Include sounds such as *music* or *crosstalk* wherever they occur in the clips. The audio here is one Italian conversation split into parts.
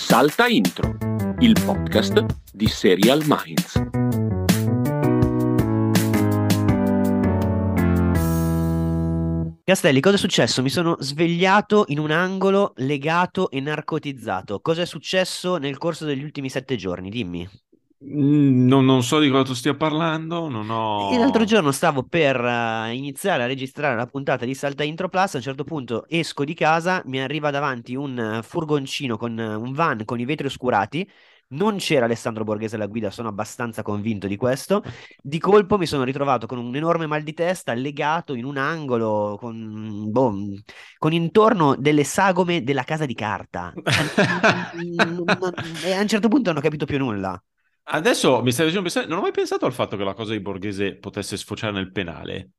Salta Intro, il podcast di Serial Minds. Castelli, cosa è successo? Mi sono svegliato in un angolo legato e narcotizzato. Cosa è successo nel corso degli ultimi sette giorni? Dimmi. Non, non so di cosa tu stia parlando, non ho... L'altro giorno stavo per eh, iniziare a registrare la puntata di Salta Intro Plus, a un certo punto esco di casa, mi arriva davanti un furgoncino con un van con i vetri oscurati, non c'era Alessandro Borghese alla guida, sono abbastanza convinto di questo. Di colpo mi sono ritrovato con un enorme mal di testa, legato in un angolo, con, boh, con intorno delle sagome della casa di carta. Non- E a un certo punto non ho capito più nulla. Adesso mi stai facendo pensare, non ho mai pensato al fatto che la cosa di Borghese potesse sfociare nel penale.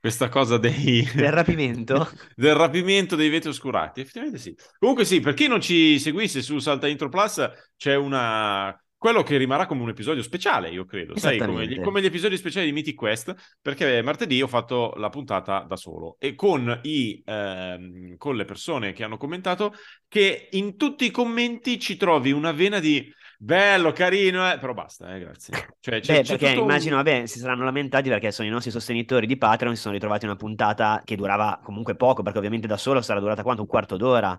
Questa cosa dei... Del rapimento? *laughs* del rapimento dei vetri oscurati. Effettivamente sì. Comunque sì, per chi non ci seguisse su Salta Intro Plus, c'è una... Quello che rimarrà come un episodio speciale, io credo, sai, come gli, come gli episodi speciali di Mythic Quest, perché martedì ho fatto la puntata da solo e con, i, ehm, con le persone che hanno commentato che in tutti i commenti ci trovi una vena di bello, carino, eh, però basta, eh, grazie. Cioè, c'è, Beh, c'è perché tutto un- immagino, vabbè, si saranno lamentati perché sono i nostri sostenitori di Patreon, si sono ritrovati una puntata che durava comunque poco, perché ovviamente da solo sarà durata quanto? Un quarto d'ora.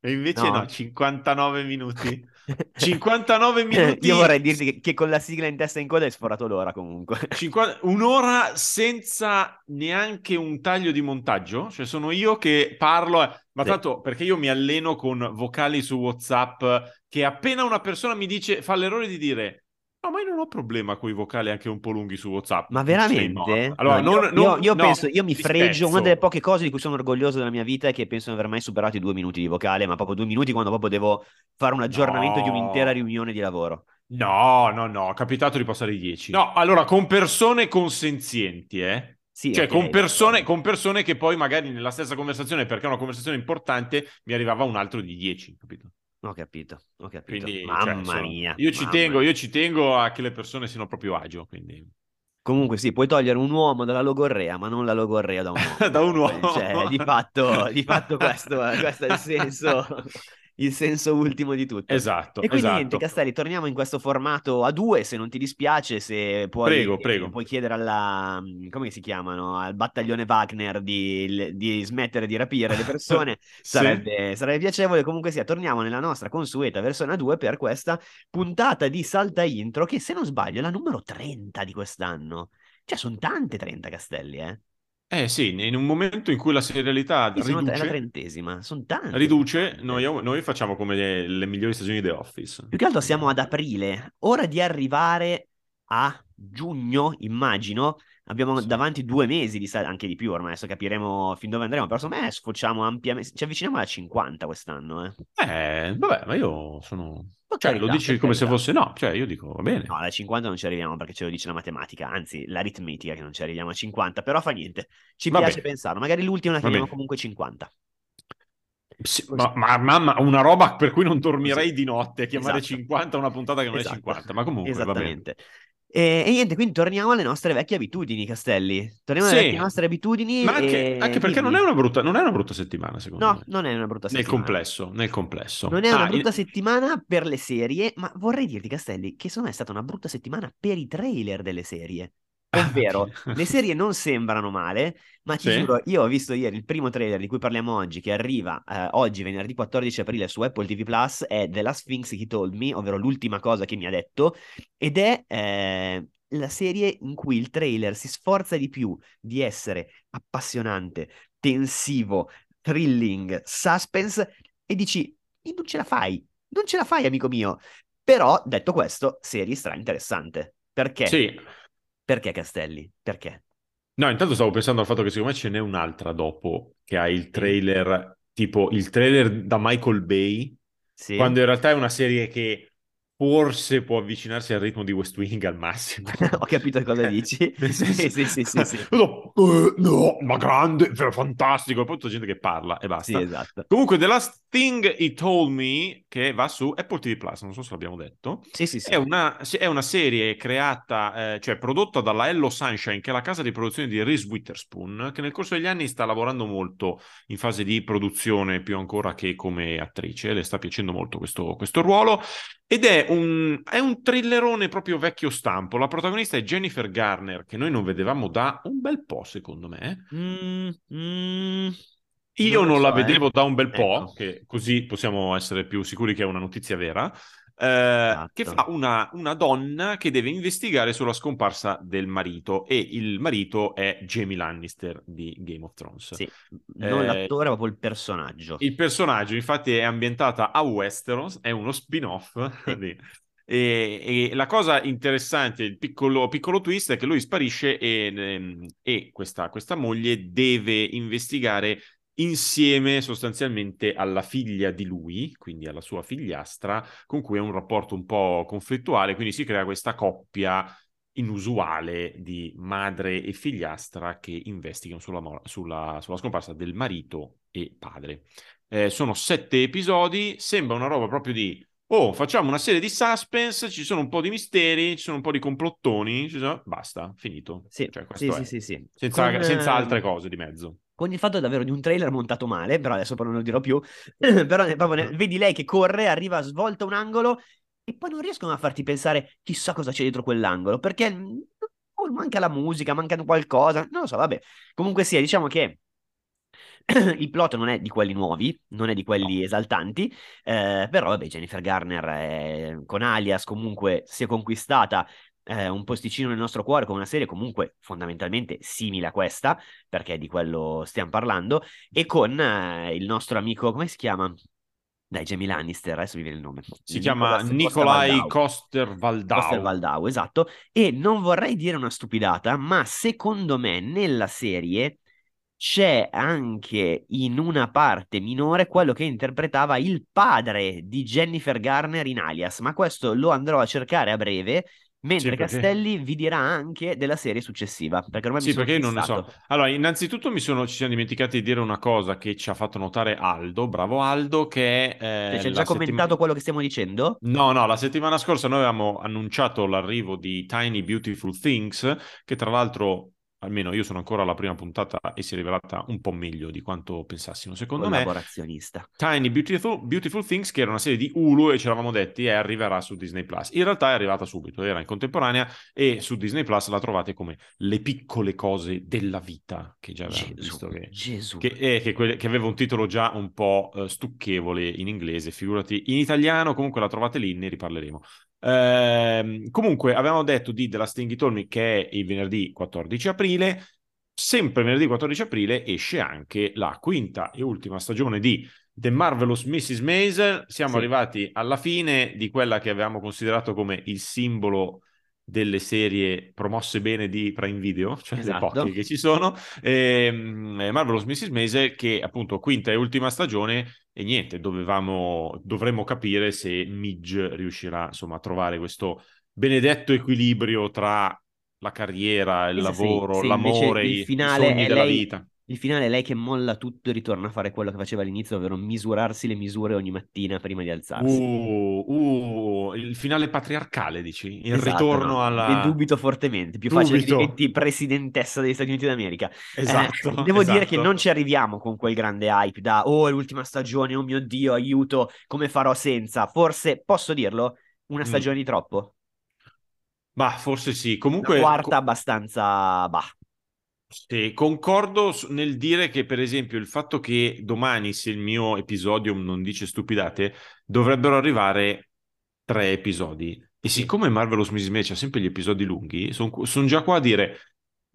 E invece No. no, 59 minuti. *laughs* 59 minuti. Io vorrei dirti che, che con la sigla in testa in coda hai sforato l'ora comunque. *laughs* 50 un'ora senza neanche un taglio di montaggio, cioè sono io che parlo, eh, ma Sì. tanto perché io mi alleno con vocali su WhatsApp che appena una persona mi dice, fa l'errore di dire No, ma io non ho problema con i vocali anche un po' lunghi su WhatsApp. Ma veramente? Allora, No, non- io, non- io- io no, penso, io mi fregio, spezzo. una delle poche cose di cui sono orgoglioso della mia vita è che penso di aver mai superato i due minuti di vocale, ma proprio due minuti quando proprio devo fare un aggiornamento di No. un'intera riunione di lavoro. No, no, no, è capitato di passare i 10. No, allora, con persone consenzienti, eh. Sì, Cioè, ok, con persone, con persone che poi magari nella stessa conversazione, perché è una conversazione importante, mi arrivava un altro di 10, capito? Ho capito, ho capito. Quindi, Mamma cioè, mia. Io ci mamma tengo, io ci tengo a che le persone siano proprio agio, quindi... Comunque sì, puoi togliere un uomo dalla logorrea, ma non la logorrea da un *laughs* uomo. Da un uomo. Cioè, di fatto, di fatto *laughs* questo, questo è il senso, il senso ultimo di tutto. Esatto, E quindi esatto. niente, Castelli, torniamo in questo formato a due, se non ti dispiace, se puoi, Prego, prego. puoi chiedere alla, come si chiamano, al battaglione Wagner di, di smettere di rapire le persone, *laughs* Sì. sarebbe, sarebbe piacevole. Comunque sia, torniamo nella nostra consueta versione a 2 per questa puntata di Salta Intro, che se non sbaglio è la numero 30 di quest'anno. Cioè, sono tante 30 Castelli, eh? Eh sì, in un momento in cui la serialità Sì, sono- è la riduce, trentesima, sono tante. riduce noi, noi facciamo come le, le migliori stagioni di The Office. Più che altro siamo ad aprile, ora di arrivare a giugno, immagino. Abbiamo Sì. davanti due mesi, di sa- anche di più ormai, adesso capiremo fin dove andremo, però secondo me sfociamo ampiamente, ci avviciniamo alla 50 quest'anno, eh. Eh, vabbè, ma io sono... Cioè, carità, lo dici come se fosse no, cioè io dico, va bene. No, alla 50 non ci arriviamo perché ce lo dice la matematica, anzi l'aritmetica che non ci arriviamo a 50, però fa niente, ci Va piace bene. pensarlo, magari l'ultima la chiamiamo comunque 50. Sì, ma, ma- mamma, una roba per cui non dormirei Sì. di notte, chiamare Esatto. 50 una puntata che non Esatto. è 50, ma comunque. Esattamente. E, e niente, quindi torniamo alle nostre vecchie abitudini, Castelli. Torniamo alle Sì. vecchie nostre abitudini. Ma anche, e anche perché non è una brutta, non è una brutta settimana, secondo No, me. non è una brutta Nel settimana. complesso, nel complesso. Non è una Ah, brutta in- settimana per le serie, ma vorrei dirti, Castelli, che secondo me è stata una brutta settimana per i trailer delle serie. Ovvero, *laughs* le serie non sembrano male, ma ti Sì. giuro, io ho visto ieri il primo trailer di cui parliamo oggi, che arriva eh, oggi, venerdì 14 aprile, su Apple TV Plus, è The Last Things He Told Me, ovvero l'ultima cosa che mi ha detto, ed è eh, la serie in cui il trailer si sforza di più di essere appassionante, tensivo, thrilling, suspense, e dici, "E non ce la fai, non ce la fai, amico mio. Però, detto questo, serie stra interessante. Perché? Sì. Perché Castelli? Perché? No, intanto stavo pensando al fatto che secondo me ce n'è un'altra dopo che ha il trailer, tipo il trailer da Michael Bay, Sì. quando in realtà è una serie che forse può avvicinarsi al ritmo di West Wing al massimo. *laughs* Ho capito cosa dici. *laughs* Nel senso- Sì, sì, sì, sì, sì. *laughs* No, eh, no, ma grande, fantastico. E poi tutta gente che parla e Sì, basta. esatto. Comunque, The Last Thing He Told Me, che va su Apple TV Plus, non so se l'abbiamo detto, Sì, sì, sì. è una, sì, è una serie creata, eh, cioè prodotta dalla Hello Sunshine, che è la casa di produzione di Reese Witherspoon, che nel corso degli anni sta lavorando molto in fase di produzione, più ancora che come attrice. Le sta piacendo molto questo, questo ruolo. Ed è un, è un thrillerone proprio vecchio stampo. La protagonista è Jennifer Garner, che noi non vedevamo da un bel po', secondo me. Mm, mm, Io Non non, lo la so, eh. vedevo da un bel po', Ecco. che così possiamo essere più sicuri che è una notizia vera. Eh, che Esatto. fa una, una donna che deve investigare sulla scomparsa del marito e il marito è Jamie Lannister di Game of Thrones. sì. Non Eh, l'attore, ma proprio il personaggio. Il personaggio, infatti, è ambientata a Westeros, è uno spin-off. Sì. *laughs* di- E, e la cosa interessante, il piccolo, piccolo twist, è che lui sparisce e, ehm, e questa, questa moglie deve investigare insieme sostanzialmente alla figlia di lui, quindi alla sua figliastra, con cui ha un rapporto un po' conflittuale, quindi si crea questa coppia inusuale di madre e figliastra che investigano sulla, sulla- sulla scomparsa del marito e padre. Eh, sono sette episodi, sembra una roba proprio di oh, facciamo una serie di suspense, ci sono un po' di misteri, ci sono un po' di complottoni, sono- basta, finito. Sì, Cioè, sì, sì, sì, sì. Senza, Con, senza eh, altre cose di mezzo. Con il fatto davvero di un trailer montato male, però adesso poi non lo dirò più. *clears throat* però ne- ne- vedi lei che corre, arriva, svolta un angolo e poi non riescono a farti pensare chissà cosa c'è dietro quell'angolo, perché mm, oh, manca la musica, manca qualcosa, non lo so, vabbè. Comunque sia, diciamo che *clears throat* il plot non è di quelli nuovi, non è di quelli esaltanti, eh, però vabbè, Jennifer Garner è- con Alias comunque si è conquistata eh, un posticino nel nostro cuore con una serie comunque fondamentalmente simile a questa, perché di quello stiamo parlando, e con eh, il nostro amico, come si chiama? Dai, Jamie Lannister, adesso mi viene il nome. Si chiama Nicolas Nikolai Coster-Waldau. Coster-Waldau. Coster-Waldau, esatto. E non vorrei dire una stupidata, ma secondo me nella serie c'è anche in una parte minore quello che interpretava il padre di Jennifer Garner in Alias, ma questo lo andrò a cercare a breve. Mentre Sì, perché- Castelli vi dirà anche della serie successiva, perché ormai Sì, perché io non ne so. Allora, innanzitutto mi sono, ci siamo dimenticati di dire una cosa che ci ha fatto notare Aldo, bravo Aldo, che è... Cioè, eh, ci la già settima- commentato quello che stiamo dicendo? No, no, la settimana scorsa noi avevamo annunciato l'arrivo di Tiny Beautiful Things, che tra l'altro, almeno io sono ancora alla prima puntata e si è rivelata un po' meglio di quanto pensassimo. Secondo me. Tiny Beautiful, Beautiful Things, che era una serie di Hulu e ci eravamo detti e arriverà su Disney Plus. In realtà è arrivata subito, era in contemporanea e su Disney Plus la trovate come le piccole cose della vita, che già avevamo Gesù, visto che... Gesù. Che, eh, che, que- che aveva un titolo già un po' eh, stucchevole in inglese, figurati in italiano, comunque la trovate lì, ne riparleremo. Ehm, comunque avevamo detto di The Last Thing He Told Me che è il venerdì 14 aprile, sempre venerdì 14 aprile esce anche la quinta e ultima stagione di The Marvelous Mrs. Maisel. Siamo Sì. arrivati alla fine di quella che avevamo considerato come il simbolo delle serie promosse bene di Prime Video, *laughs* cioè le Esatto. poche che ci sono. Ehm, eh, Marvelous Mrs. Maisel che appunto quinta e ultima stagione e niente, dovevamo, dovremmo capire se Midge riuscirà insomma a trovare questo benedetto equilibrio tra la carriera, il Sì, lavoro, sì, l'amore, il i- finale i sogni della lei- vita. Il finale è lei che molla tutto e ritorna a fare quello che faceva all'inizio, ovvero misurarsi le misure ogni mattina prima di alzarsi. Uh, uh, il finale patriarcale, dici? Il Esatto, ritorno no, alla... ne dubito fortemente, più facile che Dubito. diventi presidentessa degli Stati Uniti d'America. Eh, Esatto, devo dire che esatto. non ci arriviamo con quel grande hype da oh, è l'ultima stagione, oh mio Dio, aiuto, come farò senza? Forse, posso dirlo, una Mm. stagione di troppo. Ma forse sì. La Comunque, quarta co- abbastanza bah. Sì, concordo nel dire che, per esempio, il fatto che domani, se il mio episodio non dice stupidate, dovrebbero arrivare tre episodi. E siccome Marvelous Mrs. May c'ha sempre gli episodi lunghi, sono già qua a dire: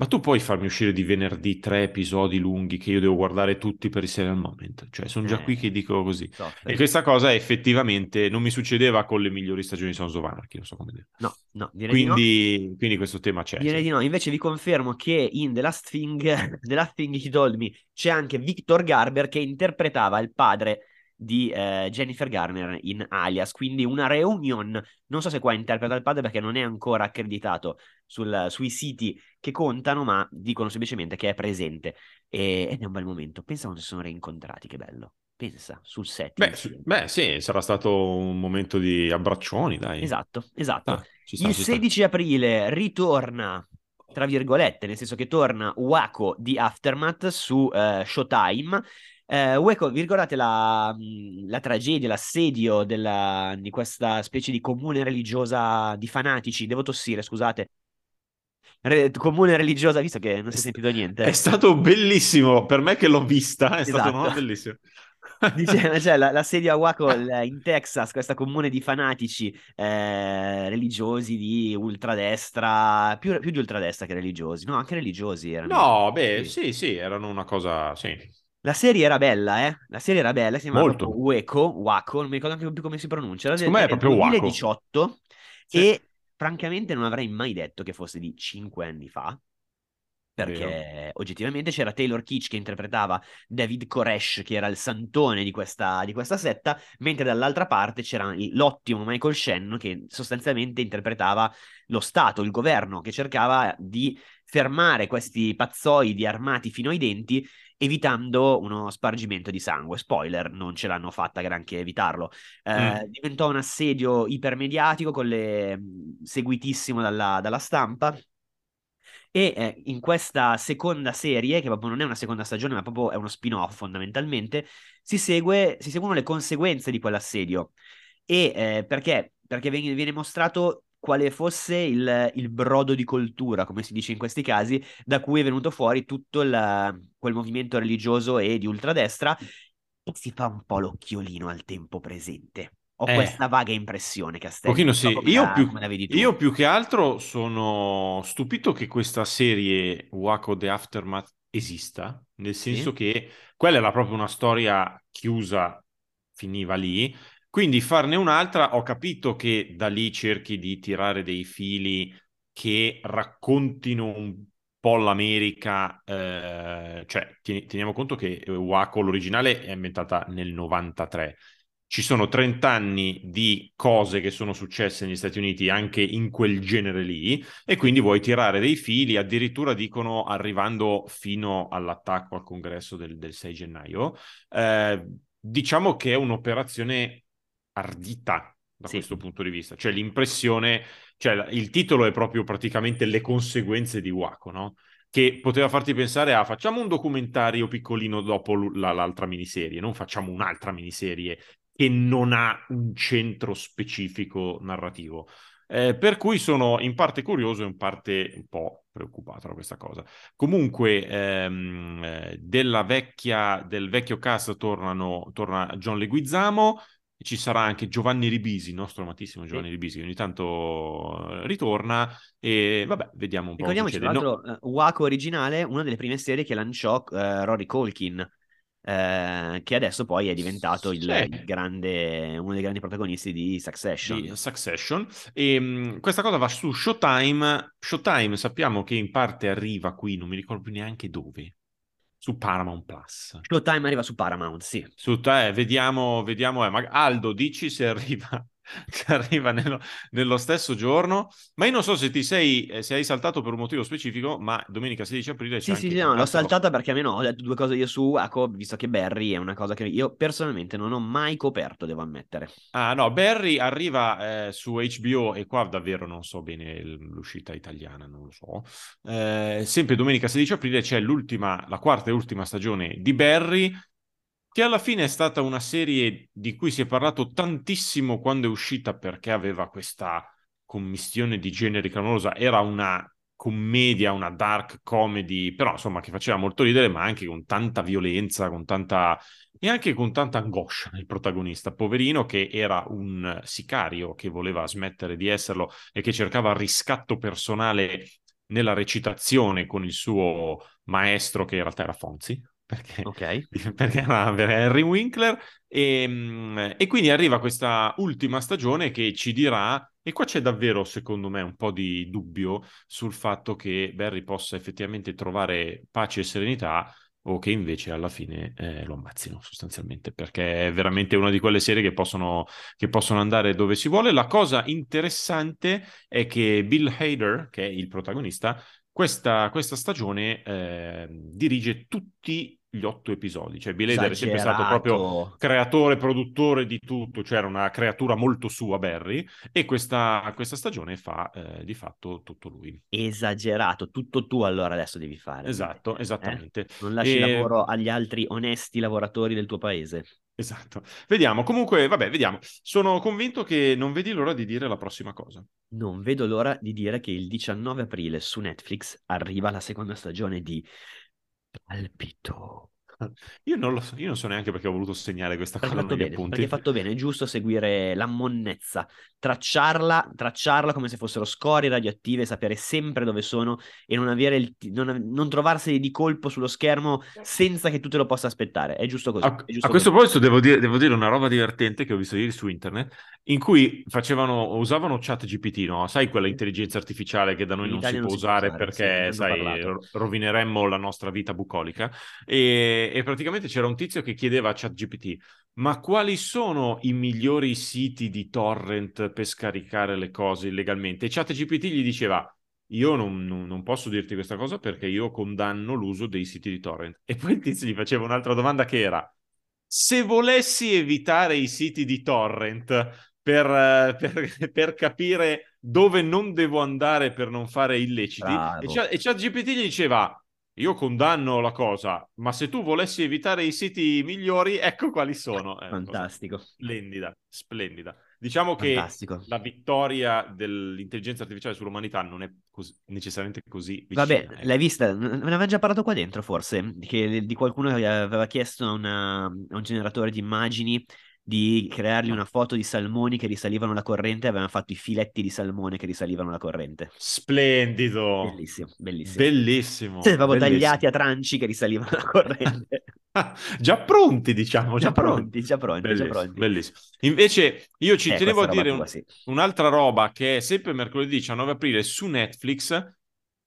Ma tu puoi farmi uscire di venerdì tre episodi lunghi che io devo guardare tutti per il serial moment? Cioè, sono già Eh, qui che dico così. soffri. E questa cosa effettivamente non mi succedeva con le migliori stagioni di Sons of Anarchy, non so come dire. No, no, direi di no. Quindi, quindi questo tema c'è. Direi sì. di no, invece vi confermo che in The Last Thing, *laughs* The Last Thing He Told Me c'è anche Victor Garber che interpretava il padre di eh, Jennifer Garner in Alias, quindi una reunion, non so se qua interpreta il padre perché non è ancora accreditato sul, sui siti che contano, ma dicono semplicemente che è presente e, ed è un bel momento, pensa quando si sono rincontrati, che bello. Pensa, sul set. Beh, beh, sì, sarà stato un momento di abbraccioni, dai. Esatto, esatto. Ah, sta, il 16 sta. aprile ritorna tra virgolette, nel senso che torna Waco di Aftermath su uh, Showtime. Uh, Waco, vi ricordate la, la tragedia, l'assedio della, di questa specie di comune religiosa di fanatici? Devo tossire, scusate. Re, comune religiosa, visto che non si è sentito niente. È stato bellissimo, per me che l'ho vista, è esatto. stato no, bellissimo. *laughs* Dice, *laughs* cioè, la, la sedia a Waco in Texas, questa comune di fanatici eh, religiosi di ultradestra, più, più, di ultradestra che religiosi, no, anche religiosi erano. No, beh, sì, sì, sì erano una cosa, sì. La serie era bella, eh? La serie era bella, si chiamava Molto. Waco, Waco, non mi ricordo anche più come si pronuncia. Secondo me è proprio 2018 sì. e francamente non avrei mai detto che fosse di 5 anni fa perché Vero. oggettivamente c'era Taylor Kitsch che interpretava David Koresh, che era il santone di questa, di questa setta, mentre dall'altra parte c'era l'ottimo Michael Shannon che sostanzialmente interpretava lo Stato, il governo, che cercava di fermare questi pazzoidi armati fino ai denti evitando uno spargimento di sangue. Spoiler, non ce l'hanno fatta granché evitarlo. Eh, mm. Diventò un assedio ipermediatico, con le... seguitissimo dalla, dalla stampa, e eh, in questa seconda serie, che proprio non è una seconda stagione, ma proprio è uno spin-off fondamentalmente, si, segue, si seguono le conseguenze di quell'assedio. E eh, perché? Perché viene, viene mostrato quale fosse il, il, brodo di coltura, come si dice in questi casi, da cui è venuto fuori tutto il, quel movimento religioso e di ultradestra, e si fa un po' l'occhiolino al tempo presente. Ho eh, questa vaga impressione, Castello. Pochino sì. Io, la, più, io più che altro sono stupito che questa serie Waco The Aftermath esista, nel senso sì. che quella era proprio una storia chiusa, finiva lì. Quindi farne un'altra, ho capito che da lì cerchi di tirare dei fili che raccontino un po' l'America, eh, cioè teniamo conto che Waco l'originale è ambientata nel 93 ci sono 30 anni di cose che sono successe negli Stati Uniti anche in quel genere lì e quindi vuoi tirare dei fili, addirittura dicono arrivando fino all'attacco al congresso del, del 6 gennaio. Eh, diciamo che è un'operazione ardita da sì. questo punto di vista, cioè l'impressione, cioè il titolo è proprio praticamente le conseguenze di Waco, no? che poteva farti pensare a facciamo un documentario piccolino dopo l'altra miniserie, non facciamo un'altra miniserie che non ha un centro specifico narrativo. Eh, per cui sono in parte curioso e in parte un po' preoccupato da questa cosa. Comunque, ehm, eh, della vecchia, del vecchio cast tornano, torna John Leguizamo, e ci sarà anche Giovanni Ribisi, il nostro amatissimo Giovanni sì. Ribisi, che ogni tanto eh, ritorna e vabbè, vediamo un po'. Ricordiamoci, tra l'altro, no. uh, Waco originale, una delle prime serie che lanciò uh, Rory Colkin, eh, che adesso poi è diventato il, il grande, uno dei grandi protagonisti di Succession. Di Succession. E mh, mm, questa cosa va su Showtime. Showtime sappiamo che in parte arriva qui, non mi ricordo più neanche dove. Su Paramount Plus. Showtime arriva su Paramount, sì. Su, eh, vediamo, vediamo eh, Aldo, dici se arriva *laughs* che arriva nello, nello, stesso giorno. Ma io non so se ti sei, eh, se hai saltato per un motivo specifico, ma domenica 16 aprile c'è Sì, sì, no, l'ho saltata perché almeno ho detto due cose io su Aco, visto che Barry è una cosa che io personalmente non ho mai coperto, devo ammettere. Ah, no, Barry arriva eh, su HBO e qua davvero non so bene l'uscita italiana, non lo so. Eh, sempre domenica 16 aprile c'è l'ultima, la quarta e ultima stagione di Barry che alla fine è stata una serie di cui si è parlato tantissimo quando è uscita perché aveva questa commistione di generi clamorosa, era una commedia, una dark comedy, però insomma che faceva molto ridere, ma anche con tanta violenza, con tanta e anche con tanta angoscia nel protagonista, poverino che era un sicario che voleva smettere di esserlo e che cercava riscatto personale nella recitazione con il suo maestro che in realtà era Fonzi, perché, okay. *laughs* perché era Harry Winkler e, ehm, e, quindi arriva questa ultima stagione che ci dirà e qua c'è davvero secondo me un po' di dubbio sul fatto che Barry possa effettivamente trovare pace e serenità o che invece alla fine eh, lo ammazzino sostanzialmente, perché è veramente una di quelle serie che possono, che possono andare dove si vuole. La cosa interessante è che Bill Hader, che è il protagonista, questa, questa stagione eh, dirige tutti gli otto episodi. Cioè, Bill Hader è sempre stato proprio creatore, produttore di tutto, cioè era una creatura molto sua, Barry, e questa, questa stagione fa eh, di fatto tutto lui. Esagerato, tutto tu allora adesso devi fare. Esatto, eh? esattamente. Non lasci e... lavoro agli altri onesti lavoratori del tuo paese. Esatto. Vediamo. Comunque, vabbè, vediamo. Sono convinto che non vedi l'ora di dire la prossima cosa. Non vedo l'ora di dire che il 19 aprile su Netflix arriva la seconda stagione di pálpito Io non lo so, io non so neanche perché ho voluto segnare questa perché cosa negli bene. Perché hai fatto bene, è giusto seguire la monnezza, tracciarla, tracciarla come se fossero scorie radioattive, sapere sempre dove sono e non, il, non, non trovarseli di colpo sullo schermo senza che tu te lo possa aspettare. È giusto così. A, giusto a questo proposito devo dire, devo dire, una roba divertente che ho visto ieri su internet, in cui facevano, usavano chat GPT, no? Sai quella intelligenza artificiale che da noi in non si può usare, usare perché, sai, rovineremmo la nostra vita bucolica. E e, praticamente c'era un tizio che chiedeva a ChatGPT ma quali sono i migliori siti di torrent per scaricare le cose illegalmente? E ChatGPT gli diceva io non, non, posso dirti questa cosa perché io condanno l'uso dei siti di torrent. E poi il tizio gli faceva un'altra domanda che era se volessi evitare i siti di torrent per, per, *laughs* per capire dove non devo andare per non fare illeciti, Bravo. e ChatGPT gli diceva io condanno la cosa, ma se tu volessi evitare i siti migliori, ecco quali sono. Eh, Fantastico. Splendida, splendida. Diciamo Fantastico. che la vittoria dell'intelligenza artificiale sull'umanità non è così, necessariamente così vicina. Vabbè, eh. l'hai vista? Me ne aveva già parlato qua dentro, forse, che di qualcuno aveva chiesto a un generatore di immagini di creargli una foto di salmoni che risalivano la corrente avevano fatto i filetti di salmone che risalivano la corrente. Splendido! Bellissimo, bellissimo. Bellissimo. Cioè, proprio tagliati a tranci che risalivano la corrente. *laughs* già pronti, diciamo. Già, già pronti, pronti, già pronti. Bellissimo, già pronti. bellissimo. Invece io ci eh, tenevo a dire un, sì. un'altra roba che è sempre mercoledì 19 aprile su Netflix.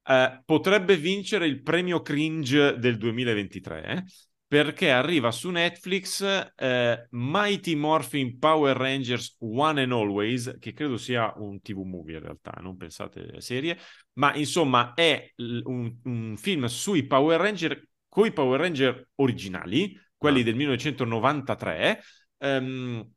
Eh, potrebbe vincere il premio cringe del 2023. Eh? Perché arriva su Netflix eh, Mighty Morphin Power Rangers One and Always, che credo sia un TV movie in realtà, non pensate serie, ma insomma è un, un film sui Power Ranger, coi Power Ranger originali, quelli ah. del 1993, um,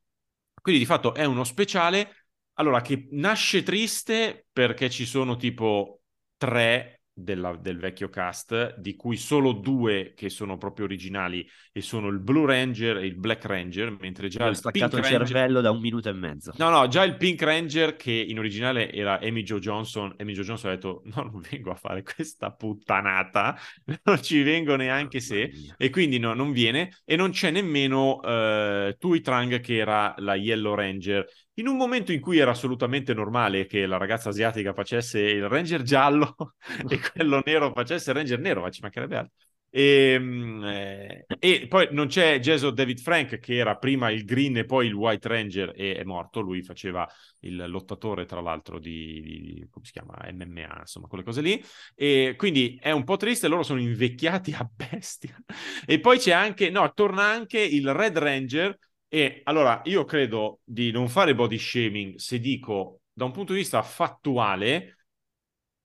quindi di fatto è uno speciale, allora che nasce triste perché ci sono tipo tre della, del vecchio cast, di cui solo due che sono proprio originali e sono il Blue Ranger e il Black Ranger, mentre già Ho il staccato Pink il Ranger... cervello da un minuto e mezzo. No, no, già il Pink Ranger che in originale era Amy Jo Johnson, Amy Jo Johnson ha detto no, non vengo a fare questa puttanata, *laughs* non ci vengo neanche oh, se, e quindi no, non viene, e non c'è nemmeno uh, Tui Trang che era la Yellow Ranger, in un momento in cui era assolutamente normale che la ragazza asiatica facesse il ranger giallo *laughs* e *laughs* quello nero facesse il ranger nero, ma ci mancherebbe altro. E, ehm, eh, e, poi non c'è Jason David Frank che era prima il Green e poi il White Ranger e è morto. Lui faceva il lottatore, tra l'altro, di, di come si chiama? MMA, insomma, quelle cose lì. E quindi è un po' triste. Loro sono invecchiati a bestia. *laughs* E poi c'è anche, no, torna anche il Red Ranger e allora io credo di non fare body shaming se dico da un punto di vista fattuale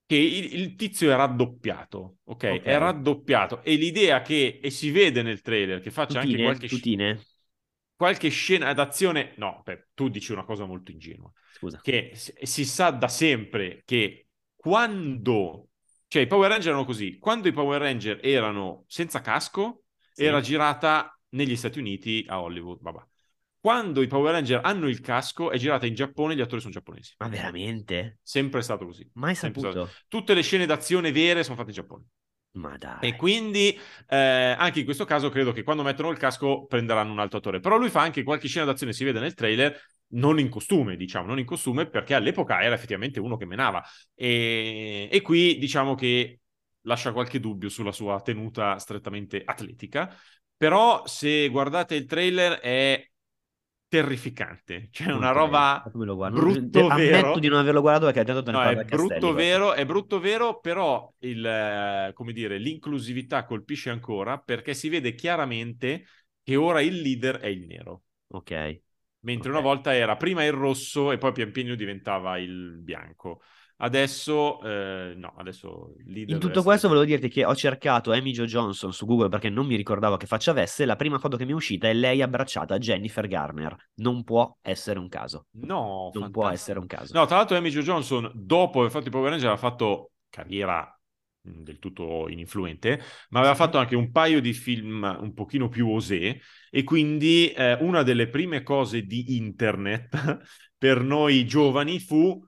che il, il tizio è raddoppiato, ok? okay. È raddoppiato e l'idea che, e si vede nel trailer, che faccia tutine, anche qualche, tutine. qualche scena d'azione, no, beh, tu dici una cosa molto ingenua, Scusa. che si, si sa da sempre che quando, cioè i Power Ranger erano così, quando i Power Ranger erano senza casco, sì. era girata negli Stati Uniti a Hollywood, vabbè. Quando i Power Ranger hanno il casco, è girata in Giappone e gli attori sono giapponesi. Ma veramente? Sempre stato così. Mai saputo. Stato... Tutte le scene d'azione vere sono fatte in Giappone. Ma dai. E quindi eh, anche in questo caso credo che quando mettono il casco prenderanno un altro attore. Però lui fa anche qualche scena d'azione, si vede nel trailer, non in costume, diciamo, non in costume, perché all'epoca era effettivamente uno che menava. E, e qui diciamo che lascia qualche dubbio sulla sua tenuta strettamente atletica. Però se guardate il trailer è terrificante. Cioè, una roba come lo guardo? brutto Ammetto vero. di non averlo guardato perché ne No, è Castelli, brutto questo. vero, è brutto vero, però il, eh, come dire, l'inclusività colpisce ancora perché si vede chiaramente che ora il leader è il nero. Ok. Mentre Ok. una volta era prima il rosso e poi pian piano diventava il bianco. Adesso, eh, no, adesso In tutto questo essere- volevo dirti che ho cercato Amy Jo Johnson su Google perché non mi ricordavo che faccia avesse. La prima foto che mi è uscita è lei abbracciata a Jennifer Garner. Non può essere un caso. No, Non può fantastico. essere un caso. No, tra l'altro Amy Jo Johnson, dopo aver fatto i Power Rangers, aveva fatto carriera mh, del tutto ininfluente, ma aveva fatto anche un paio di film un pochino più osé e quindi eh, una delle prime cose di internet *laughs* per noi giovani fu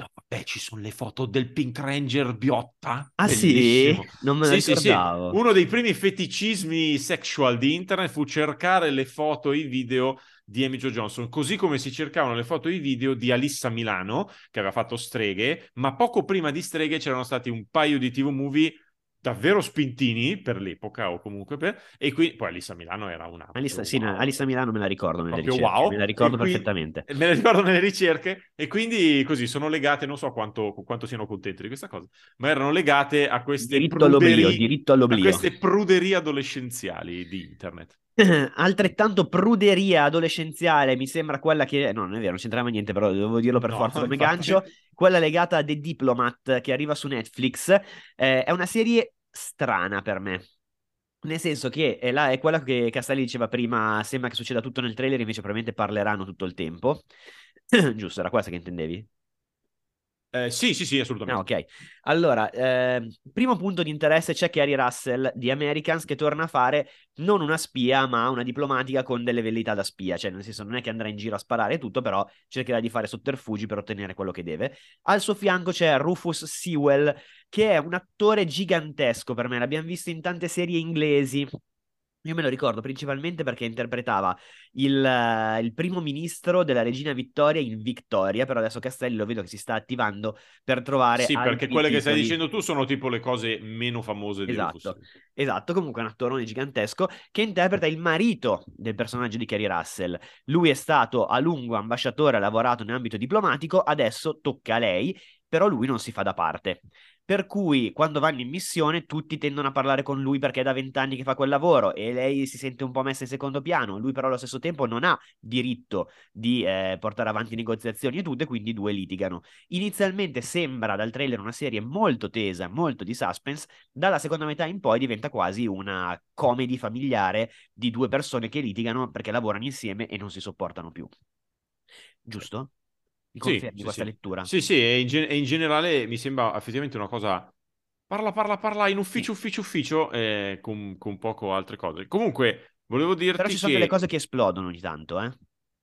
"No, vabbè, ci sono le foto del Pink Ranger Biotta. Ah sì? Bellissimo. Non me lo Sì, sì, sì. ricordavo. Uno dei primi feticismi sexual di internet fu cercare le foto e i video di Jo Johnson, così come si cercavano le foto e i video di Alissa Milano, che aveva fatto Streghe, ma poco prima di Streghe c'erano stati un paio di TV movie davvero spintini per l'epoca o comunque per... E qui poi Alissa Milano era una... Alissa, sì, wow. Alissa Milano me la ricordo nelle Proprio ricerche, wow. me la ricordo qui- perfettamente. Me le ricordo nelle ricerche e quindi così sono legate, non so quanto, quanto siano contenti di questa cosa, ma erano legate a queste Diritto all'oblio, pruderie, diritto a all'oblio. queste pruderie adolescenziali di internet. *clears throat* Altrettanto pruderia adolescenziale mi sembra quella che... No, non è vero, non c'entrava niente, però devo dirlo per No, forza come infatti. gancio. Quella legata a The Diplomat che arriva su Netflix. eh, è una serie strana per me. Nel senso che è, la- è quella che Castelli diceva prima, sembra che succeda tutto nel trailer, invece probabilmente parleranno tutto il tempo. *clears throat* Giusto, era questa che intendevi? Eh, sì, sì, sì, Ah, assolutamente. ok. Allora, ehm, primo punto di interesse c'è Carrie Russell di Americans che torna a fare non una spia, ma una diplomatica con delle velleità da spia. Cioè, nel senso, non è che andrà in giro a sparare tutto, però cercherà di fare sotterfugi per ottenere quello che deve. Al suo fianco c'è Rufus Sewell, che è un attore gigantesco per me. L'abbiamo visto in tante serie inglesi. Io me lo ricordo principalmente perché interpretava il, eh, il primo ministro della regina Vittoria in Victoria, però adesso Castelli lo vedo che si sta attivando per trovare Sì, perché quelle che stai titoli. dicendo tu sono tipo le cose meno famose di Esatto. Esatto, comunque è un attorone gigantesco che interpreta il marito del personaggio di Carrie Russell. Lui è stato a lungo ambasciatore, ha lavorato in ambito diplomatico, adesso tocca a lei, però lui non si fa da parte. Per cui quando vanno in missione tutti tendono a parlare con lui perché è da vent'anni che fa quel lavoro e lei si sente un po' messa in secondo piano. Lui però allo stesso tempo non ha diritto di eh, portare avanti negoziazioni e tutto e quindi i due litigano. Inizialmente sembra dal trailer una serie molto tesa, molto di suspense, dalla seconda metà in poi diventa quasi una comedy familiare di due persone che litigano perché lavorano insieme e non si sopportano più. Giusto? Mi Sì, confermi sì, questa sì. lettura? Sì, sì, e in, gen- e in generale mi sembra effettivamente una cosa... Parla, parla, parla in ufficio, ufficio, ufficio, eh, con, con poco altre cose. Comunque, volevo dirti Però ci sono che... delle cose che esplodono ogni tanto, eh?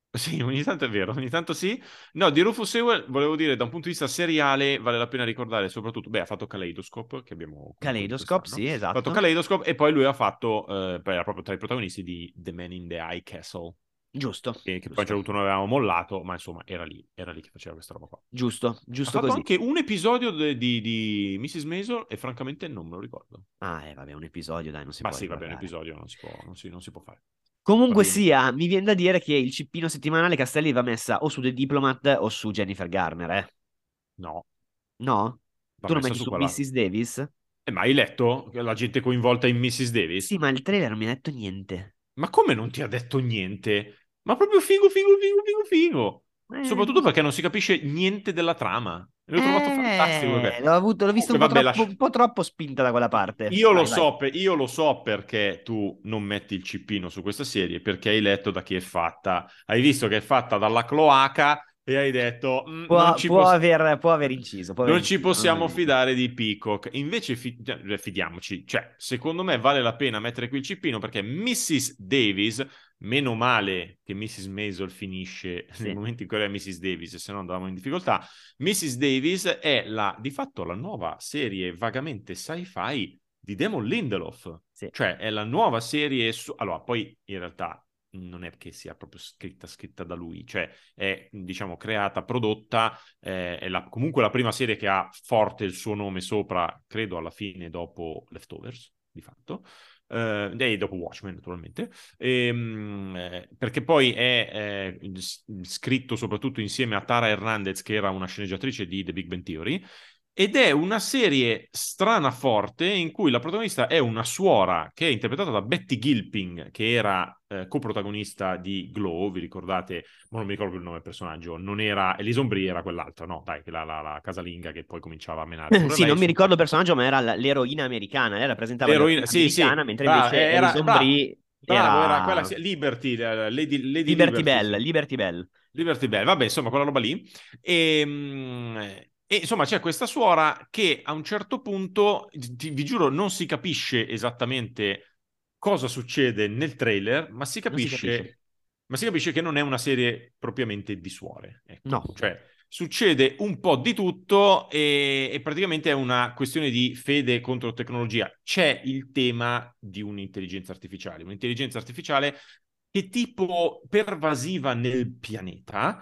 *laughs* Sì, ogni tanto è vero, ogni tanto sì. No, di Rufus Sewell volevo dire, da un punto di vista seriale, vale la pena ricordare soprattutto, beh, ha fatto Kaleidoscope, che abbiamo... Kaleidoscope, sì, Ha esatto. fatto Kaleidoscope e poi lui ha fatto, eh, beh, era proprio tra i protagonisti di The Man in the High Castle, Giusto, che, che poi a un giusto, certo punto noi avevamo mollato, ma insomma era lì, era lì che faceva questa roba qua. giusto, Ha giusto fatto così. anche un episodio de- di, di Mrs. Maisel e francamente non me lo ricordo. Ah, eh, vabbè, un episodio, dai, non si Ma può sì, va bene, riguardare. episodio non si può, non si, non si può fare. Comunque sia, mi viene da dire che il cippino settimanale Castelli va messa o su The Diplomat o su Jennifer Garner, eh? No, No? va Tu lo metti su su quella... Mrs. Davis? Eh, ma hai letto la gente coinvolta in Mrs. Davis? Sì, ma il trailer non mi ha detto niente. Ma come non ti ha detto niente? Ma proprio figo, figo, figo, figo, figo. Eh, Soprattutto perché non si capisce niente della trama. L'ho trovato eh, fantastico. perché- L'ho, avuto, l'ho visto un po, Comunque, vabbè, troppo, lascia- un po' troppo spinta da quella parte. Io lo, Vai, vai. so, per- io lo so perché tu non metti il cippino su questa serie, perché hai letto da chi è fatta. Hai visto che è fatta dalla cloaca e hai detto "Mm, Può, ci può poss- aver, può aver inciso. può aver non ci inciso, possiamo non- fidare di Peacock. Invece fi- cioè, fidiamoci. Cioè, secondo me vale la pena mettere qui il cippino perché Mrs. Davis, meno male che Mrs. Maisel finisce *laughs* Sì. nel momento in cui era Mrs. Davis, se no andavamo in difficoltà. Mrs. Davis è la, di fatto la nuova serie vagamente sci-fi di Damon Lindelof. Sì. Cioè, è la nuova serie... Su... Allora, poi in realtà non è che sia proprio scritta, scritta da lui, cioè è diciamo creata, prodotta, eh, è la- comunque la prima serie che ha forte il suo nome sopra, credo alla fine dopo Leftovers, di fatto. eh, e dopo Watchmen naturalmente, ehm, eh, perché poi è eh, scritto soprattutto insieme a Tara Hernandez, che era una sceneggiatrice di The Big Bang Theory, ed è una serie strana forte in cui la protagonista è una suora che è interpretata da Betty Gilping, che era eh, coprotagonista di Glow, vi ricordate? Ma non mi ricordo il nome del personaggio, non era Elison Brie, era quell'altra, no? Dai, la, la, la casalinga che poi cominciava a menare. *laughs* sì, non mi ricordo il personaggio, ma era l'eroina americana, lei rappresentava l'eroina, sì, americana, sì. mentre invece ah, era, Elison Brie Bravo, era, era quella Liberty, Lady, Lady Liberty, Liberty Bell, Liberty Bell. Liberty Bell, vabbè, insomma, quella roba lì. E, ehm, e insomma c'è questa suora che a un certo punto, ti, vi giuro, non si capisce esattamente cosa succede nel trailer, ma si capisce, si capisce. Ma si capisce che non è una serie propriamente di suore. Ecco. No. Cioè, succede un po' di tutto e, e, praticamente è una questione di fede contro tecnologia. C'è il tema di un'intelligenza artificiale, un'intelligenza artificiale che tipo pervasiva nel pianeta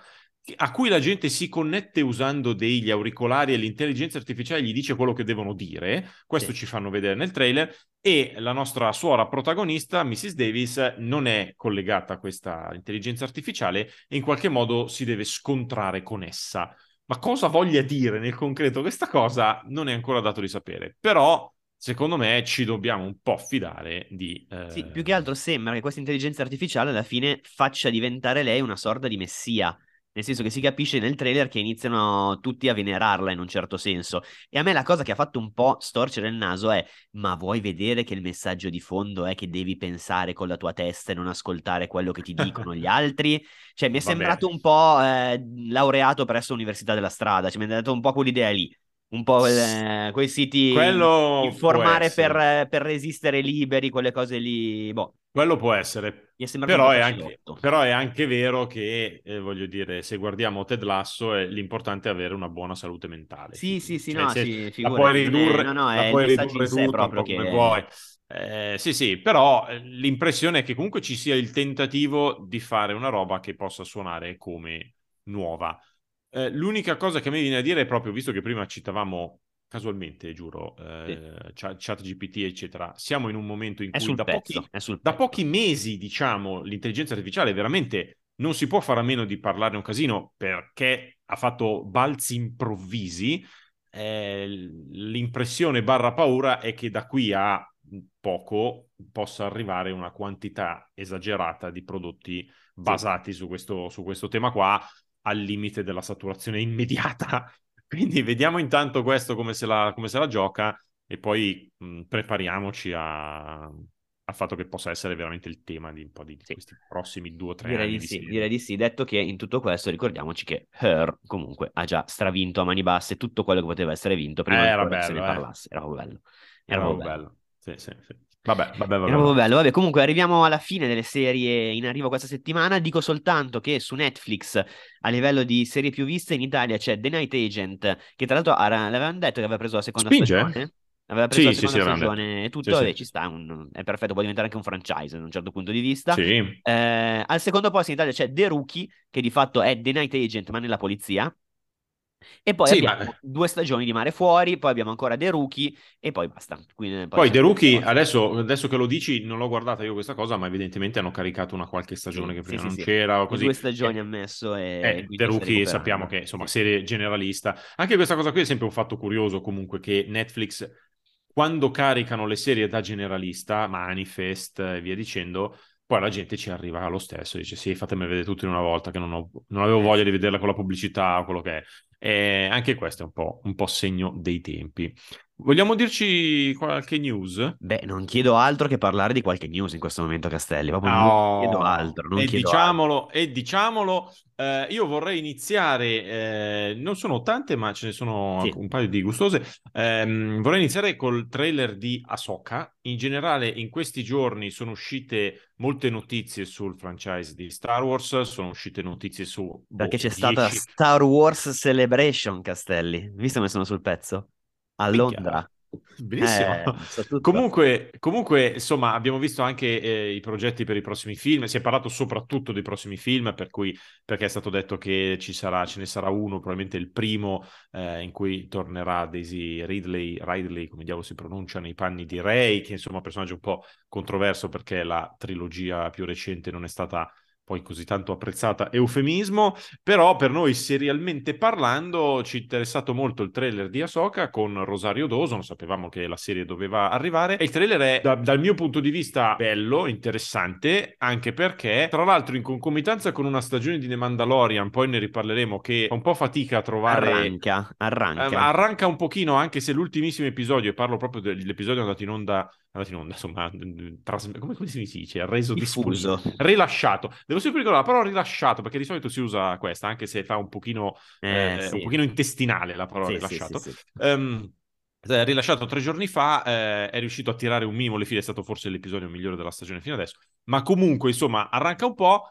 a cui la gente si connette usando degli auricolari e l'intelligenza artificiale gli dice quello che devono dire, questo sì. ci fanno vedere nel trailer, e la nostra suora protagonista, Mrs. Davis, non è collegata a questa intelligenza artificiale e in qualche modo si deve scontrare con essa. Ma cosa voglia dire nel concreto questa cosa non è ancora dato di sapere, però secondo me ci dobbiamo un po' fidare di... Eh... Sì, più che altro sembra che questa intelligenza artificiale alla fine faccia diventare lei una sorta di messia nel senso che si capisce nel trailer che iniziano tutti a venerarla in un certo senso. E a me la cosa che ha fatto un po' storcere il naso è: ma vuoi vedere che il messaggio di fondo è che devi pensare con la tua testa e non ascoltare quello che ti dicono gli *laughs* altri? Cioè, mi è Vabbè. sembrato un po' eh, laureato presso l'Università della Strada, cioè, mi è dato un po' quell'idea lì. Un po' eh, quei siti Quello informare per, per resistere liberi, quelle cose lì. Boh. Quello può essere, però è, anche, però è, anche, vero che, eh, voglio dire, se guardiamo Ted Lasso, è, l'importante è avere una buona salute mentale. Sì, sì, sì, cioè, no, sì, la puoi ridurre, no, no, la puoi ridurre tutto che... come vuoi. Eh, sì, sì, però eh, l'impressione è che comunque ci sia il tentativo di fare una roba che possa suonare come nuova. Eh, l'unica cosa che mi viene a dire è proprio, visto che prima citavamo casualmente, giuro, eh, sì. chat GPT, eccetera, siamo in un momento in cui da, pezzo, pochi, da pochi mesi, diciamo, l'intelligenza artificiale veramente non si può fare a meno di parlarne un casino perché ha fatto balzi improvvisi. Eh, l'impressione barra paura è che da qui a poco possa arrivare una quantità esagerata di prodotti basati sì. su, questo, su questo tema qua al limite della saturazione immediata *laughs* quindi vediamo intanto questo come se la, come se la gioca e poi mh, prepariamoci a, al fatto che possa essere veramente il tema di un po' di, sì. questi prossimi due o tre direi anni. Di sì, direi di sì, detto che in tutto questo ricordiamoci che Her comunque ha già stravinto a mani basse tutto quello che poteva essere vinto prima eh, bello, se ne eh. parlasse. Era bello. Era, era bello. bello. Sì, sì, sì. Vabbè, vabbè, vabbè. Era proprio bello. Vabbè, comunque arriviamo alla fine delle serie in arrivo questa settimana. Dico soltanto che su Netflix, a livello di serie più viste, in Italia c'è The Night Agent, che tra l'altro l'avevano detto che aveva preso la seconda Spinge? stagione. Aveva preso sì, la seconda sì, stagione e tutto, sì, e ci sta, un, è perfetto, può diventare anche un franchise da un certo punto di vista. Sì. Eh, al secondo posto in Italia c'è The Rookie, che di fatto è The Night Agent, ma nella polizia. E poi sì, abbiamo ma... due stagioni di Mare Fuori, poi abbiamo ancora The Rookie e poi basta. Quindi, poi, poi The Rookie, adesso, adesso, che lo dici, non l'ho guardata io questa cosa, ma evidentemente hanno caricato una qualche stagione sì, che prima sì, non c'era così. Due stagioni eh, ha messo e... Eh, The Rookie sappiamo che, insomma, serie generalista. Anche questa cosa qui è sempre un fatto curioso comunque che Netflix, quando caricano le serie da generalista, Manifest e via dicendo poi la gente ci arriva lo stesso, dice sì, fatemi vedere tutto in una volta, che non, ho, non avevo voglia di vederla con la pubblicità o quello che è. E anche questo è un po', un po' segno dei tempi. Vogliamo dirci qualche news? Beh, non chiedo altro che parlare di qualche news in questo momento, Castelli. Proprio no, non chiedo altro. Non e, chiedo diciamolo, altro. e diciamolo, eh, io vorrei iniziare, eh, non sono tante, ma ce ne sono sì. un paio di gustose. Eh, vorrei iniziare col trailer di Ahsoka. In generale, in questi giorni sono uscite molte notizie sul franchise di Star Wars, sono uscite notizie su... Perché boh, c'è 10... stata Star Wars Celebration, Castelli. Visto come sono sul pezzo? A Londra. Benissimo. Eh. Comunque, comunque, insomma, abbiamo visto anche eh, i progetti per i prossimi film. Si è parlato soprattutto dei prossimi film, per cui, perché è stato detto che ci sarà, ce ne sarà uno, probabilmente il primo, eh, in cui tornerà Daisy Ridley, Ridley, come diavolo si pronuncia, nei panni di Ray, che insomma è un personaggio un po' controverso perché la trilogia più recente non è stata poi così tanto apprezzata eufemismo, però per noi serialmente parlando ci è interessato molto il trailer di Ahsoka con Rosario Dawson, sapevamo che la serie doveva arrivare e il trailer è da, dal mio punto di vista bello, interessante, anche perché tra l'altro in concomitanza con una stagione di The Mandalorian, poi ne riparleremo, che fa un po' fatica a trovare... Arranca, arranca. Eh, arranca un pochino, anche se l'ultimissimo episodio, e parlo proprio dell'episodio andato in onda andato in onda, insomma, tras- come, come, si dice? Reso diffuso. Rilasciato. Devo sempre ricordare la parola rilasciato, perché di solito si usa questa, anche se fa un pochino, Eh, eh, sì. un pochino intestinale la parola Sì, rilasciato. sì, eh, rilasciato tre giorni fa, eh, è riuscito a tirare un minimo le file, è stato forse l'episodio migliore della stagione fino adesso, ma comunque, insomma, arranca un po'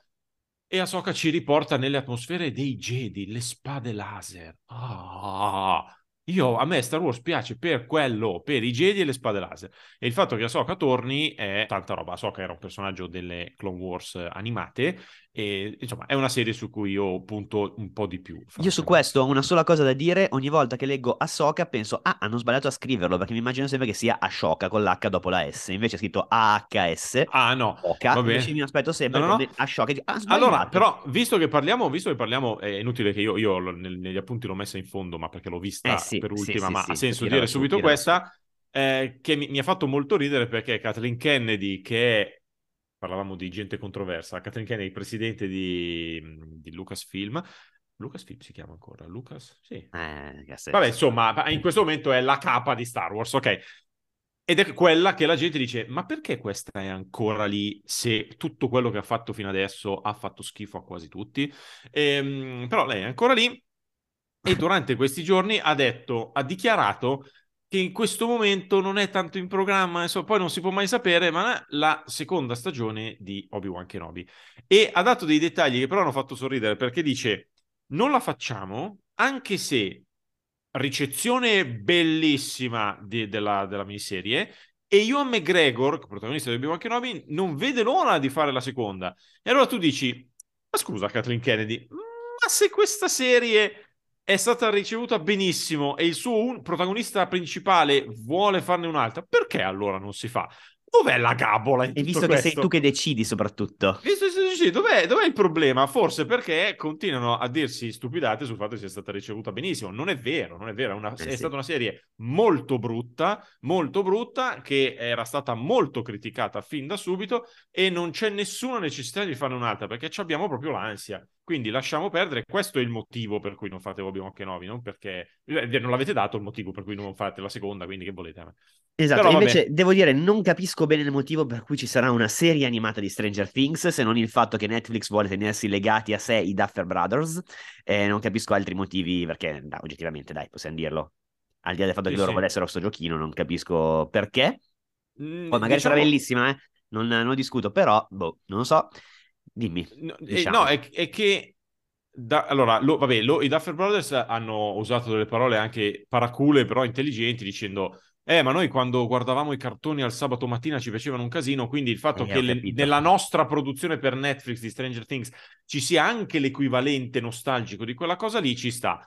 e Ahsoka ci riporta nelle atmosfere dei Jedi, le spade laser. Ah, io, a me Star Wars piace per quello, per i Jedi e le spade laser. E il fatto che Ahsoka torni è tanta roba. Ahsoka era un personaggio delle Clone Wars eh, animate e insomma è una serie su cui io punto un po' di più. Io su questo ho una sola cosa da dire, ogni volta che leggo Ahsoka penso, ah, hanno sbagliato a scriverlo, perché mi immagino sempre che sia Ashoka con l'H dopo la S, invece è scritto AHS, Ah no, Oka, invece mi aspetto sempre No, no. Ashoka, ah, Allora, però, visto che parliamo, visto che parliamo, è inutile che io, io nel- negli appunti l'ho messa in fondo, ma perché l'ho vista Eh sì, per ultima, sì, ma sì, ha senso dire su, subito questa, eh, che mi, mi ha fatto molto ridere perché Kathleen Kennedy, che è, parlavamo di gente controversa, Kathleen Kennedy, presidente di, di Lucasfilm, Lucasfilm si chiama ancora? Lucas? Sì. Eh. Vabbè, insomma, in questo momento è la capa di Star Wars, ok? Ed è quella che la gente dice: Ma perché questa è ancora lì se tutto quello che ha fatto fino adesso ha fatto schifo a quasi tutti? Ehm, però lei è ancora lì e durante questi giorni ha detto, ha dichiarato che in questo momento non è tanto in programma, insomma, poi non si può mai sapere, ma la seconda stagione di Obi-Wan Kenobi. E ha dato dei dettagli che però hanno fatto sorridere perché dice: Non la facciamo, anche se ricezione bellissima di- della, della miniserie. E Ewan McGregor, protagonista di Obi-Wan Kenobi, non vede l'ora di fare la seconda. E allora tu dici: Ma scusa, Kathleen Kennedy, ma se questa serie è stata ricevuta benissimo e il suo un- protagonista principale vuole farne un'altra, perché allora non si fa? Dov'è la gabola E visto che questo? sei tu che decidi soprattutto. Visto sì, sì, sì, dov'è, dov'è il problema? Forse perché continuano a dirsi stupidate sul fatto che sia stata ricevuta benissimo. Non è vero, non è vero. È, una- Eh è sì. stata una serie molto brutta, molto brutta, che era stata molto criticata fin da subito e non c'è nessuna necessità di farne un'altra perché ci abbiamo proprio l'ansia. Quindi lasciamo perdere. Questo è il motivo per cui non fate Obi-Wan Kenobi, non perché eh, non l'avete dato il motivo per cui non fate la seconda, quindi che volete? Esatto, Però e vabbè. invece devo dire, non capisco bene il motivo per cui ci sarà una serie animata di Stranger Things, se non il fatto che Netflix vuole tenersi legati a sé i Duffer Brothers. Eh, non capisco altri motivi, perché dai, oggettivamente, dai, possiamo dirlo. Al di là del fatto Sì, che loro sì. volessero sto giochino, non capisco perché. Mm, Poi magari sarà diciamo- bellissima, eh? Non, non discuto, però, boh, non lo so. Dimmi. No, eh, Diciamo. no, è, è che da- allora, lo- vabbè, lo- i Duffer Brothers hanno usato delle parole anche paracule, però intelligenti, dicendo: Eh, ma noi quando guardavamo i cartoni al sabato mattina ci facevano un casino. Quindi il fatto Eh, che le- nella nostra produzione per Netflix di Stranger Things ci sia anche l'equivalente nostalgico di quella cosa lì ci sta.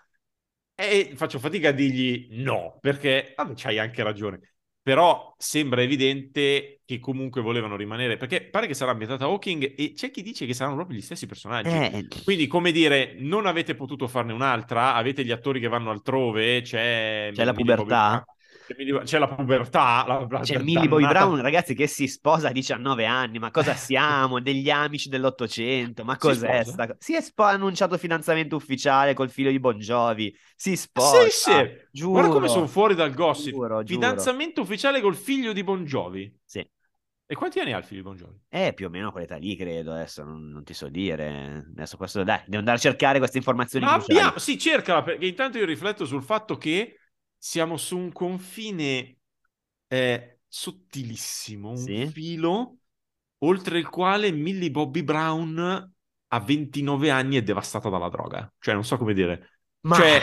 E faccio fatica a dirgli no, perché vabbè, c'hai anche ragione. Però sembra evidente che comunque volevano rimanere, perché pare che sarà ambientata Hawking e c'è chi dice che saranno proprio gli stessi personaggi. Eh, Quindi, come dire, non avete potuto farne un'altra, avete gli attori che vanno altrove, c'è... C'è la pubertà? C'è, la pubertà, la, la- C'è Millie dannata- Brown, ragazzi, che si sposa a 19 anni. Ma cosa siamo? *laughs* Degli amici dell'Ottocento? Ma Si cos'è sposa? sta Si è spo- annunciato fidanzamento ufficiale col figlio di Bon Jovi. Si sposa. Sì, sì. Giuro. Guarda come sono fuori dal gossip. Giuro, giuro. Fidanzamento ufficiale col figlio di Bon Jovi. Sì. E quanti anni ha il figlio di Bon Jovi? Eh, più o meno quell'età lì, credo. Adesso non, non ti so dire. Adesso questo, dai, devo andare a cercare queste informazioni Ma abbiamo, sì, cercala, perché intanto io rifletto sul fatto che siamo su un confine eh, sottilissimo, un Sì. filo oltre il quale Millie Bobby Brown a 29 anni è devastata dalla droga. Cioè, non so come dire. Ma Cioè,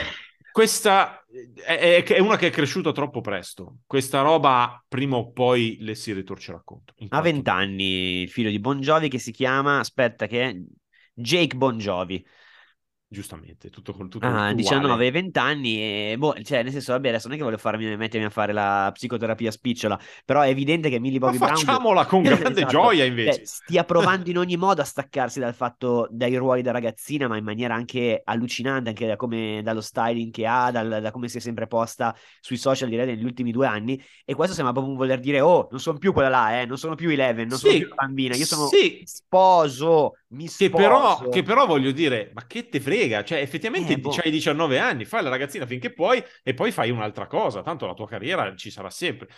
questa è, è, una che è cresciuta troppo presto. Questa roba prima o poi le si ritorcerà conto. Ha vent'anni il figlio di Bon Jovi che si chiama, aspetta che Jake Bon Jovi giustamente, tutto, tutto ah, 19 20 anni e boh, cioè nel senso vabbè adesso non è che voglio farmi, mettermi a fare la psicoterapia spicciola però è evidente che Millie Bobby Ma Brown facciamola con *laughs* grande esatto, gioia invece. cioè, stia *laughs* provando in ogni modo a staccarsi dal fatto dai ruoli da ragazzina ma in maniera anche allucinante anche da come, dallo styling che ha dal, da come si è sempre posta sui social direi negli ultimi due anni e questo sembra proprio voler dire oh non sono più quella là eh, non sono più Eleven non sì, sono più bambina io sono sì. sposo mi sposo che però, che però voglio dire ma che te frega cioè effettivamente eh, boh. hai 19 anni, fai la ragazzina finché puoi e poi fai un'altra cosa, tanto la tua carriera ci sarà sempre.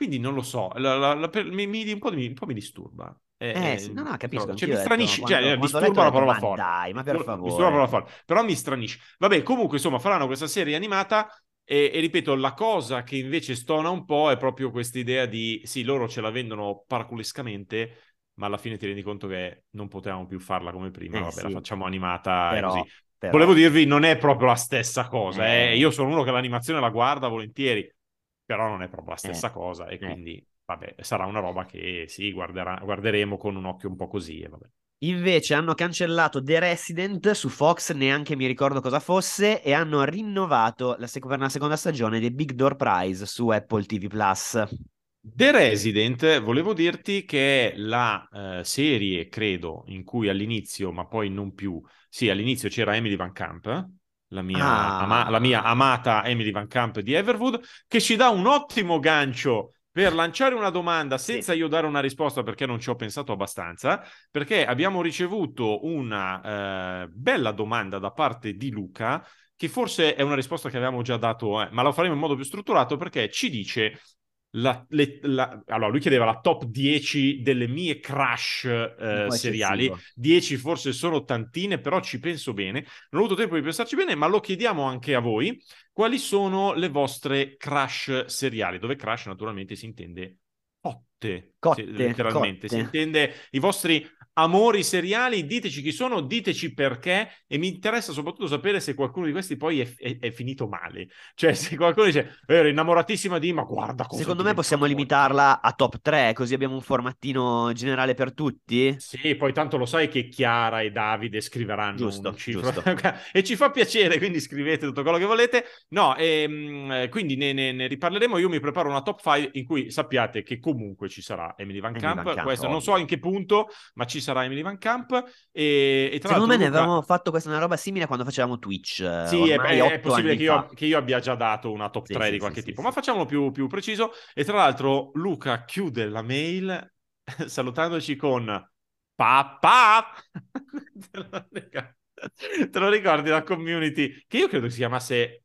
Quindi non lo so, la, la, la, mi, mi, un, po mi, un, po mi, disturba. Eh, eh sì, no, no, capisco. Cioè, mi stranisce, cioè, quando disturba la parola forte. Dai, ma per favore. Disturba la parola forte, però mi stranisce. Vabbè, comunque, insomma, faranno questa serie animata e, e, ripeto, la cosa che invece stona un po' è proprio questa idea di, sì, loro ce la vendono paraculescamente, ma alla fine ti rendi conto che non potevamo più farla come prima, eh, vabbè, sì. la facciamo animata Però... così. Però... Volevo dirvi, non è proprio la stessa cosa. Eh. Eh. Io sono uno che l'animazione la guarda volentieri, però non è proprio la stessa eh. cosa. E eh. quindi, vabbè, sarà una roba che sì, guarderà, guarderemo con un occhio un po' così. Invece hanno cancellato The Resident su Fox, neanche mi ricordo cosa fosse, e hanno rinnovato la sec- per una seconda stagione The Big Door Prize su Apple TV Plus. The Resident, volevo dirti che è la eh, serie, credo, in cui all'inizio, ma poi non più, sì, all'inizio c'era Emily Van Camp, la mia, ah. ama- la mia amata Emily Van Camp di Everwood, che ci dà un ottimo gancio per lanciare una domanda senza io dare una risposta perché non ci ho pensato abbastanza, perché abbiamo ricevuto una eh, bella domanda da parte di Luca, che forse è una risposta che avevamo già dato, eh, ma la faremo in modo più strutturato perché ci dice la, le, la, allora, lui chiedeva la top 10 delle mie crush eh, seriali. 10 forse sono tantine, però ci penso bene. Non ho avuto tempo di pensarci bene, ma lo chiediamo anche a voi. Quali sono le vostre crush seriali? Dove crush naturalmente si intende cotte, cotte letteralmente. Cotte. Si intende i vostri amori seriali, diteci chi sono, diteci perché e mi interessa soprattutto sapere se qualcuno di questi poi è, è, è finito male. *laughs* Cioè se qualcuno dice, ero innamoratissima di, ma guarda cosa... Secondo me possiamo limitarla a top 3, così abbiamo un formattino generale per tutti. Sì, poi tanto lo sai che Chiara e Davide scriveranno giusto, giusto. *laughs* e ci fa piacere, quindi scrivete tutto quello che volete. No, e, ehm, quindi ne, ne, ne, riparleremo. Io mi preparo una top 5 in cui sappiate che comunque ci sarà Emily Van Camp. Van Camp Questo ovvio. non so in che punto, ma ci sarà Emily Van Camp. E, e tra Secondo me Luca... ne avevamo fatto questa una roba simile quando facevamo Twitch. Eh, sì, è, è, possibile che io, che io, abbia già dato una top sì, 3 sì, di qualche sì, tipo, ma facciamolo più, più preciso. E tra l'altro Luca chiude la mail *laughs* salutandoci con papà. *laughs* Te lo ricordi la community che io credo si chiamasse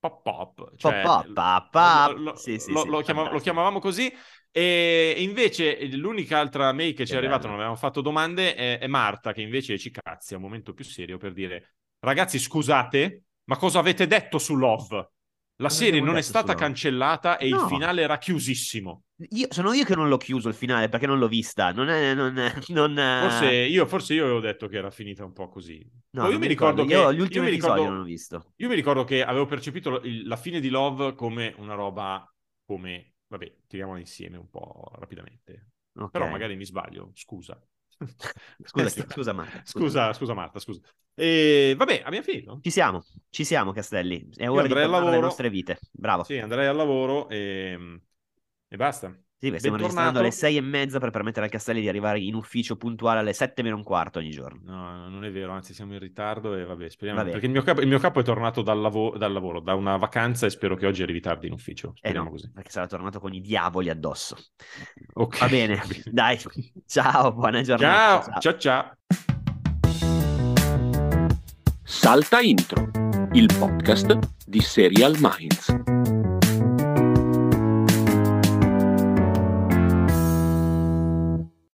Pop Pop, cioè, pop, pop, pop. Lo, lo, sì, sì, lo, sì, lo, chiama, lo, chiamavamo così e invece l'unica altra mail che ci è arrivata, non avevamo fatto domande, è, è Marta che invece ci cazzia, un momento più serio per dire ragazzi scusate, ma cosa avete detto su Love? La serie non è stata cancellata e no. il finale era chiusissimo. Io, sono io che non l'ho chiuso il finale perché non l'ho vista. Non è, non è, non Forse, io, forse io avevo detto che era finita un po' così. No, io mi ricordo, che. Io gli ultimi episodi non ho visto. Io mi ricordo che avevo percepito la fine di Love come una roba come Vabbè, tiriamola insieme un po' rapidamente. Okay. Però magari mi sbaglio, scusa. *laughs* scusa, *laughs* scusa, Marta. Scusa, scusa Marta, scusa. E, vabbè, abbiamo finito. Ci siamo, ci siamo Castelli. È ora di parlare le nostre vite. Bravo. Sì, andrei al lavoro e, e basta. Sì, beh, stiamo registrando alle sei e mezza per permettere al Castelli di arrivare in ufficio puntuale alle sette meno un quarto ogni giorno. No, non è vero, anzi siamo in ritardo e vabbè, speriamo. Vabbè. Perché il mio, capo, il mio, capo, è tornato dal, lavo- dal, lavoro, da una vacanza e spero che oggi arrivi tardi in ufficio. Speriamo eh no, così. Perché sarà tornato con i diavoli addosso. Ok. Va bene, *laughs* dai. Ciao, buona giornata. Ciao, ciao, ciao. Salta Intro, il podcast di Serial Minds.